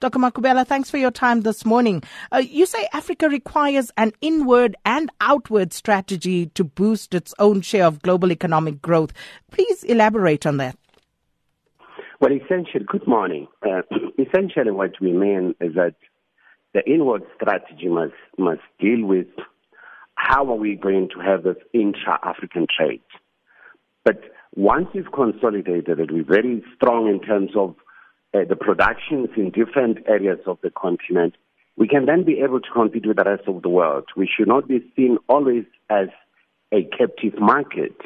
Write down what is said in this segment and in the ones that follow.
Dr. Makhubela, thanks for your time this morning. Uh, you say Africa requires an inward and outward strategy to boost its own share of global economic growth. Please elaborate on that. Well, essentially, good morning. Uh, essentially, what we mean is that the inward strategy must must deal with how are we going to have this intra-African trade. But once we've consolidated it, we're very strong in terms of uh, the productions in different areas of the continent, we can then be able to compete with the rest of the world. We should not be seen always as a captive market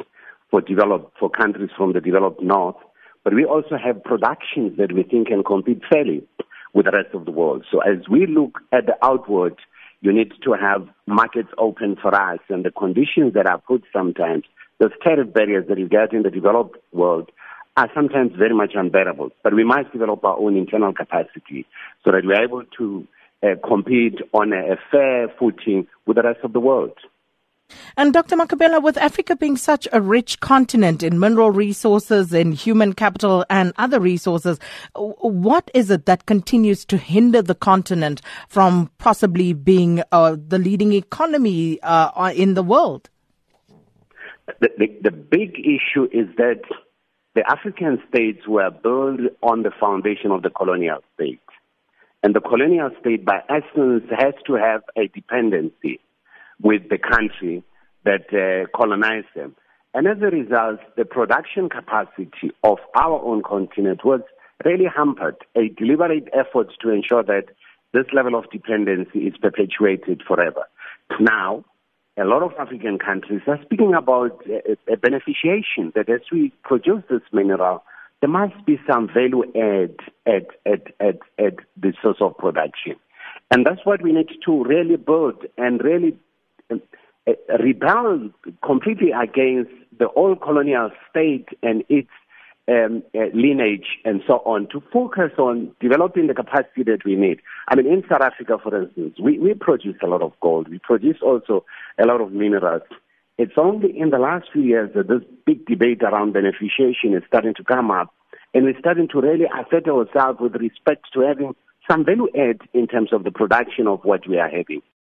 for developed for countries from the developed north, but we also have productions that we think can compete fairly with the rest of the world. So as we look at the outward, you need to have markets open for us and the conditions that are put sometimes, those tariff barriers that you get in the developed world are sometimes very much unbearable. But we must develop our own internal capacity so that we're able to uh, compete on a, a fair footing with the rest of the world. And Dr. Makhubela, with Africa being such a rich continent in mineral resources, in human capital, and other resources, what is it that continues to hinder the continent from possibly being uh, the leading economy uh, in the world? The, the, the big issue is that the African states were built on the foundation of the colonial state. And the colonial state, by essence, has to have a dependency with the country that uh, colonized them. And as a result, the production capacity of our own continent was really hampered, a deliberate effort to ensure that this level of dependency is perpetuated forever. Now, a lot of African countries are speaking about a, a beneficiation that as we produce this mineral, there must be some value add at, at, at, at the source of production. And that's what we need to really build and really um, uh, rebel completely against the old colonial state and its um, uh, lineage and so on to focus on developing the capacity that we need. I mean, in South Africa, for instance, we, we produce a lot of gold. We produce also a lot of minerals. It's only in the last few years that this big debate around beneficiation is starting to come up, and we're starting to really assert ourselves with respect to having some value add in terms of the production of what we are having.